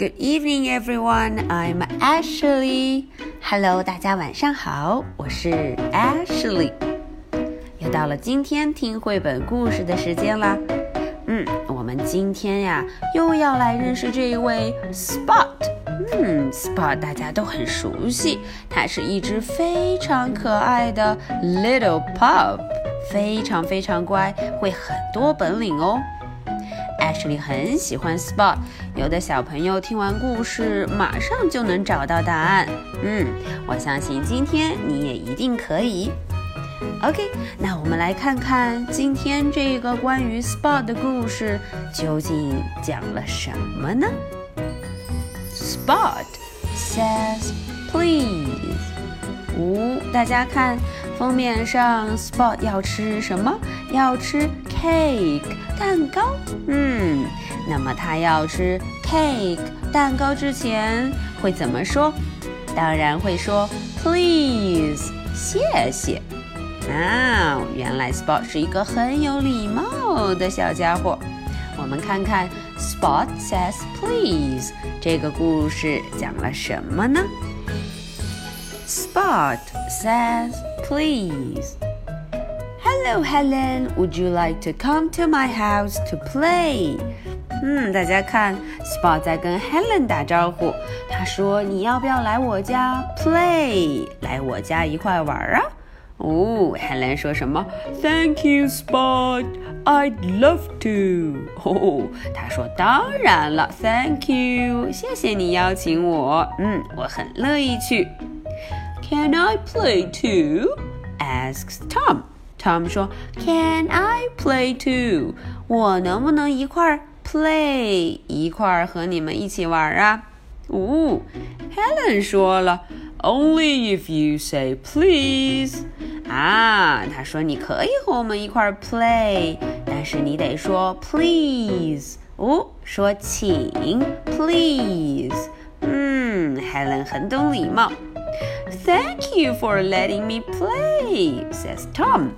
Good evening, everyone. I'm Ashley. Hello, 大家晚上好，我是 Ashley。又到了今天听绘本故事的时间啦。嗯，我们今天呀又要来认识这一位 Spot。嗯，Spot 大家都很熟悉，它是一只非常可爱的 little pup，非常非常乖，会很多本领哦。Ashley 很喜欢 Spot，有的小朋友听完故事马上就能找到答案。嗯，我相信今天你也一定可以。OK，那我们来看看今天这个关于 Spot 的故事究竟讲了什么呢？Spot says, "Please!" 哦，大家看封面上，Spot 要吃什么？要吃。cake 蛋糕，嗯，那么他要吃 cake 蛋糕之前会怎么说？当然会说 please 谢谢啊！原来 spot 是一个很有礼貌的小家伙。我们看看 spot says please 这个故事讲了什么呢？spot says please。Hello, Helen. Would you like to come to my house to play? 嗯，大家看，Spot 在跟 Helen 打招呼。他说：“你要不要来我家 play？来我家一块玩啊？”哦，Helen 说什么？Thank you, Spot. I'd love to. 哦，他说当然了，Thank you，谢谢你邀请我。嗯，我很乐意去。Can I play too? asks Tom. Tom 说：“Can I play too？我能不能一块儿 play，一块儿和你们一起玩啊？”哦，Helen 说了：“Only if you say please。”啊，他说你可以和我们一块儿 play，但是你得说 please。哦，说请 please。嗯，Helen 很懂礼貌。Thank you for letting me play, says Tom.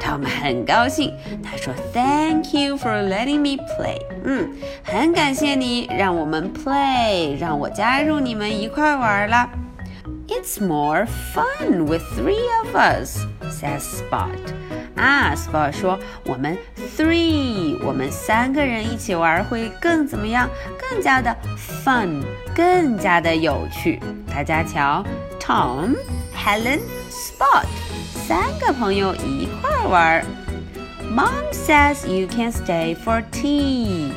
Tom 很高兴，他说：“Thank you for letting me play。”嗯，很感谢你让我们 play，让我加入你们一块玩了。It's more fun with three of us，says Spot。啊，Spot 说我们 three，我们三个人一起玩会更怎么样？更加的 fun，更加的有趣。大家瞧，Tom，Helen，Spot。三个朋友一块玩。Mom says you can stay for tea.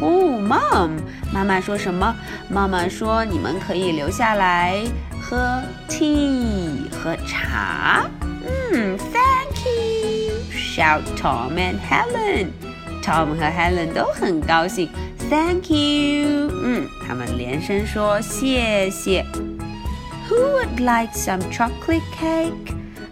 哦，Mom，妈妈说什么？妈妈说你们可以留下来喝 tea，喝茶。嗯，Thank you. Shout Tom and Helen. Tom 和 Helen 都很高兴。Thank you. 嗯，他们连声说谢谢。Who would like some chocolate cake?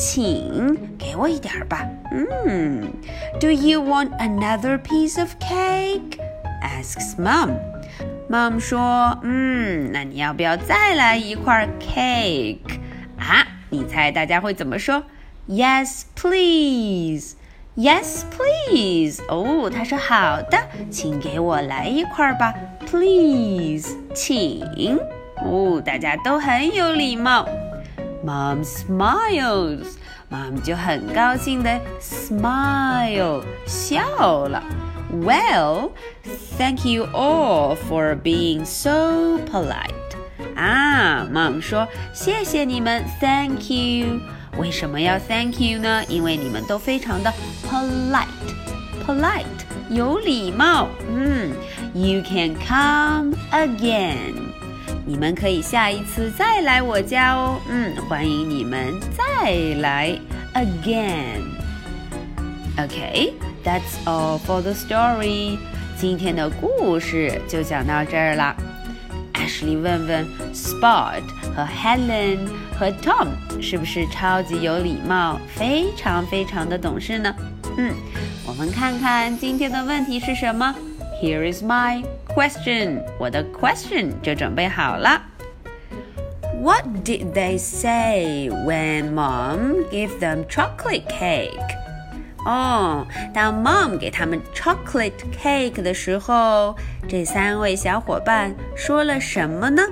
请给我一点儿吧。嗯，Do you want another piece of cake? asks mom. Mom 说，嗯，那你要不要再来一块 cake 啊？你猜大家会怎么说？Yes, please. Yes, please. 哦，他说好的，请给我来一块吧。Please，请哦，大家都很有礼貌。Mom smiles，妈妈就很高兴的 smile 笑了。Well, thank you all for being so polite. 啊，梦说谢谢你们，Thank you。为什么要 Thank you 呢？因为你们都非常的 polite，polite 有礼貌。嗯，You can come again。你们可以下一次再来我家哦，嗯，欢迎你们再来 again。OK，that's all for the story。今天的故事就讲到这儿了。Ashley，问问 Spot 和 Helen 和 Tom 是不是超级有礼貌，非常非常的懂事呢？嗯，我们看看今天的问题是什么。Here is my question. 我的 question 就准备好了。What did they say when mom gave them chocolate cake? 哦，当 mom 给他们 chocolate cake 的时候，这三位小伙伴说了什么呢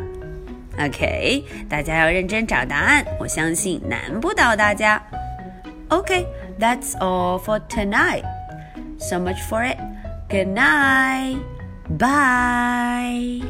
？OK，大家要认真找答案，我相信难不倒大家。OK，that's all for tonight. So much for it. Good night. Bye.